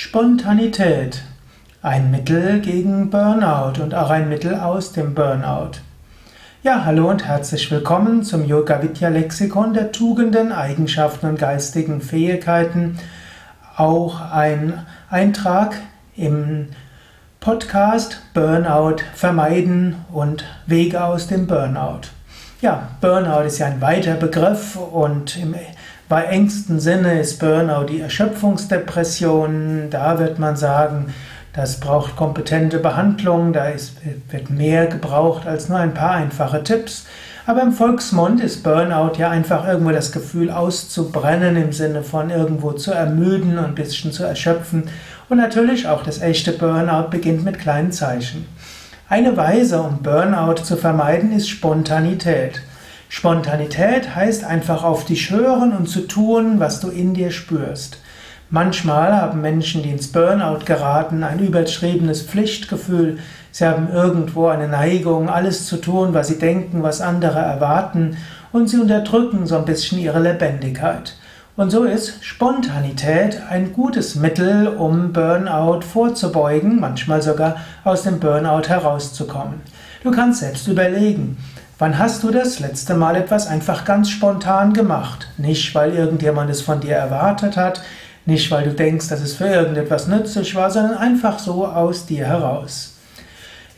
Spontanität. Ein Mittel gegen Burnout und auch ein Mittel aus dem Burnout. Ja, hallo und herzlich willkommen zum Yoga Vidya Lexikon der Tugenden, Eigenschaften und geistigen Fähigkeiten. Auch ein Eintrag im Podcast Burnout vermeiden und Wege aus dem Burnout. Ja, Burnout ist ja ein weiter Begriff und im bei engsten Sinne ist Burnout die Erschöpfungsdepression. Da wird man sagen, das braucht kompetente Behandlung, da ist, wird mehr gebraucht als nur ein paar einfache Tipps. Aber im Volksmund ist Burnout ja einfach irgendwo das Gefühl auszubrennen im Sinne von irgendwo zu ermüden und ein bisschen zu erschöpfen. Und natürlich auch das echte Burnout beginnt mit kleinen Zeichen. Eine Weise, um Burnout zu vermeiden, ist Spontanität. Spontanität heißt einfach auf dich hören und zu tun, was du in dir spürst. Manchmal haben Menschen, die ins Burnout geraten, ein überschriebenes Pflichtgefühl. Sie haben irgendwo eine Neigung, alles zu tun, was sie denken, was andere erwarten, und sie unterdrücken so ein bisschen ihre Lebendigkeit. Und so ist Spontanität ein gutes Mittel, um Burnout vorzubeugen, manchmal sogar aus dem Burnout herauszukommen. Du kannst selbst überlegen, Wann hast du das letzte Mal etwas einfach ganz spontan gemacht? Nicht, weil irgendjemand es von dir erwartet hat, nicht, weil du denkst, dass es für irgendetwas nützlich war, sondern einfach so aus dir heraus.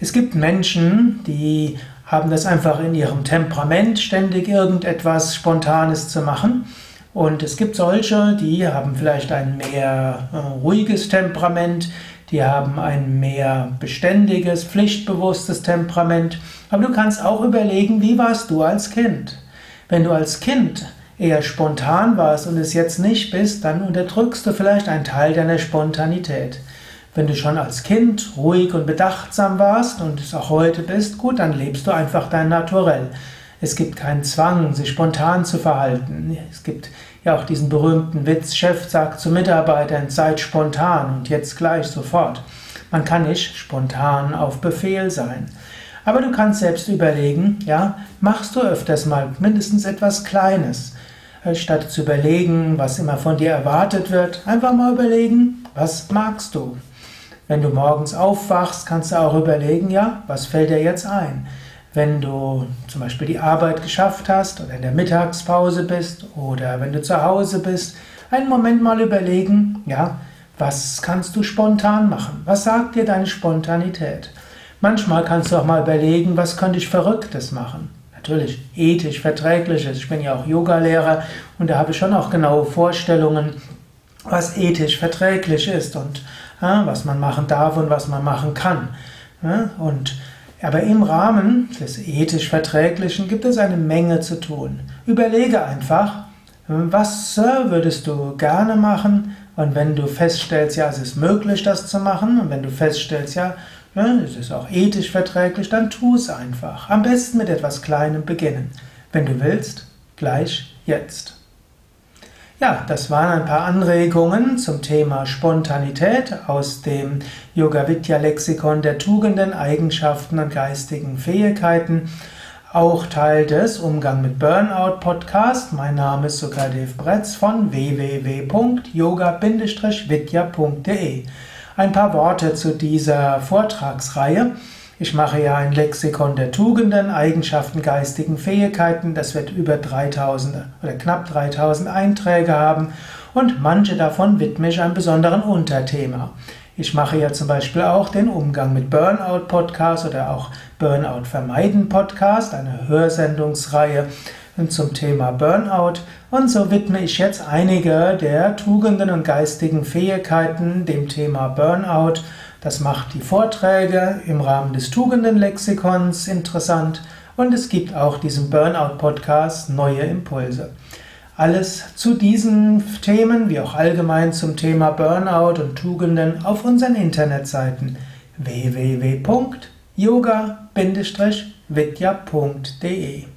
Es gibt Menschen, die haben das einfach in ihrem Temperament, ständig irgendetwas Spontanes zu machen. Und es gibt solche, die haben vielleicht ein mehr äh, ruhiges Temperament, die haben ein mehr beständiges, pflichtbewusstes Temperament. Aber du kannst auch überlegen, wie warst du als Kind? Wenn du als Kind eher spontan warst und es jetzt nicht bist, dann unterdrückst du vielleicht einen Teil deiner Spontanität. Wenn du schon als Kind ruhig und bedachtsam warst und es auch heute bist, gut, dann lebst du einfach dein Naturell. Es gibt keinen Zwang, sich spontan zu verhalten. Es gibt ja auch diesen berühmten Witz, Chef sagt zu Mitarbeitern, seid spontan und jetzt gleich sofort. Man kann nicht spontan auf Befehl sein. Aber du kannst selbst überlegen, ja, machst du öfters mal mindestens etwas Kleines. Äh, statt zu überlegen, was immer von dir erwartet wird, einfach mal überlegen, was magst du. Wenn du morgens aufwachst, kannst du auch überlegen, ja, was fällt dir jetzt ein? Wenn du zum Beispiel die Arbeit geschafft hast oder in der Mittagspause bist oder wenn du zu Hause bist, einen Moment mal überlegen, ja, was kannst du spontan machen? Was sagt dir deine Spontanität? Manchmal kannst du auch mal überlegen, was könnte ich Verrücktes machen? Natürlich ethisch verträgliches. Ich bin ja auch Yogalehrer und da habe ich schon auch genaue Vorstellungen, was ethisch verträglich ist und ja, was man machen darf und was man machen kann. Ja, und aber im Rahmen des ethisch Verträglichen gibt es eine Menge zu tun. Überlege einfach, was würdest du gerne machen? Und wenn du feststellst, ja, es ist möglich, das zu machen, und wenn du feststellst, ja, es ist auch ethisch verträglich, dann tu es einfach. Am besten mit etwas Kleinem beginnen. Wenn du willst, gleich jetzt. Ja, das waren ein paar Anregungen zum Thema Spontanität aus dem Yoga Vidya Lexikon der Tugenden, Eigenschaften und geistigen Fähigkeiten. Auch Teil des Umgang mit Burnout Podcast. Mein Name ist Sukadev Bretz von www.yoga-vidya.de. Ein paar Worte zu dieser Vortragsreihe. Ich mache ja ein Lexikon der Tugenden, Eigenschaften, geistigen Fähigkeiten. Das wird über 3000 oder knapp 3000 Einträge haben und manche davon widme ich einem besonderen Unterthema. Ich mache ja zum Beispiel auch den Umgang mit Burnout Podcast oder auch Burnout vermeiden Podcast, eine Hörsendungsreihe zum Thema Burnout. Und so widme ich jetzt einige der Tugenden und geistigen Fähigkeiten dem Thema Burnout das macht die Vorträge im Rahmen des Tugendenlexikons interessant und es gibt auch diesen Burnout-Podcast neue Impulse. Alles zu diesen Themen, wie auch allgemein zum Thema Burnout und Tugenden auf unseren Internetseiten www.yoga-vidya.de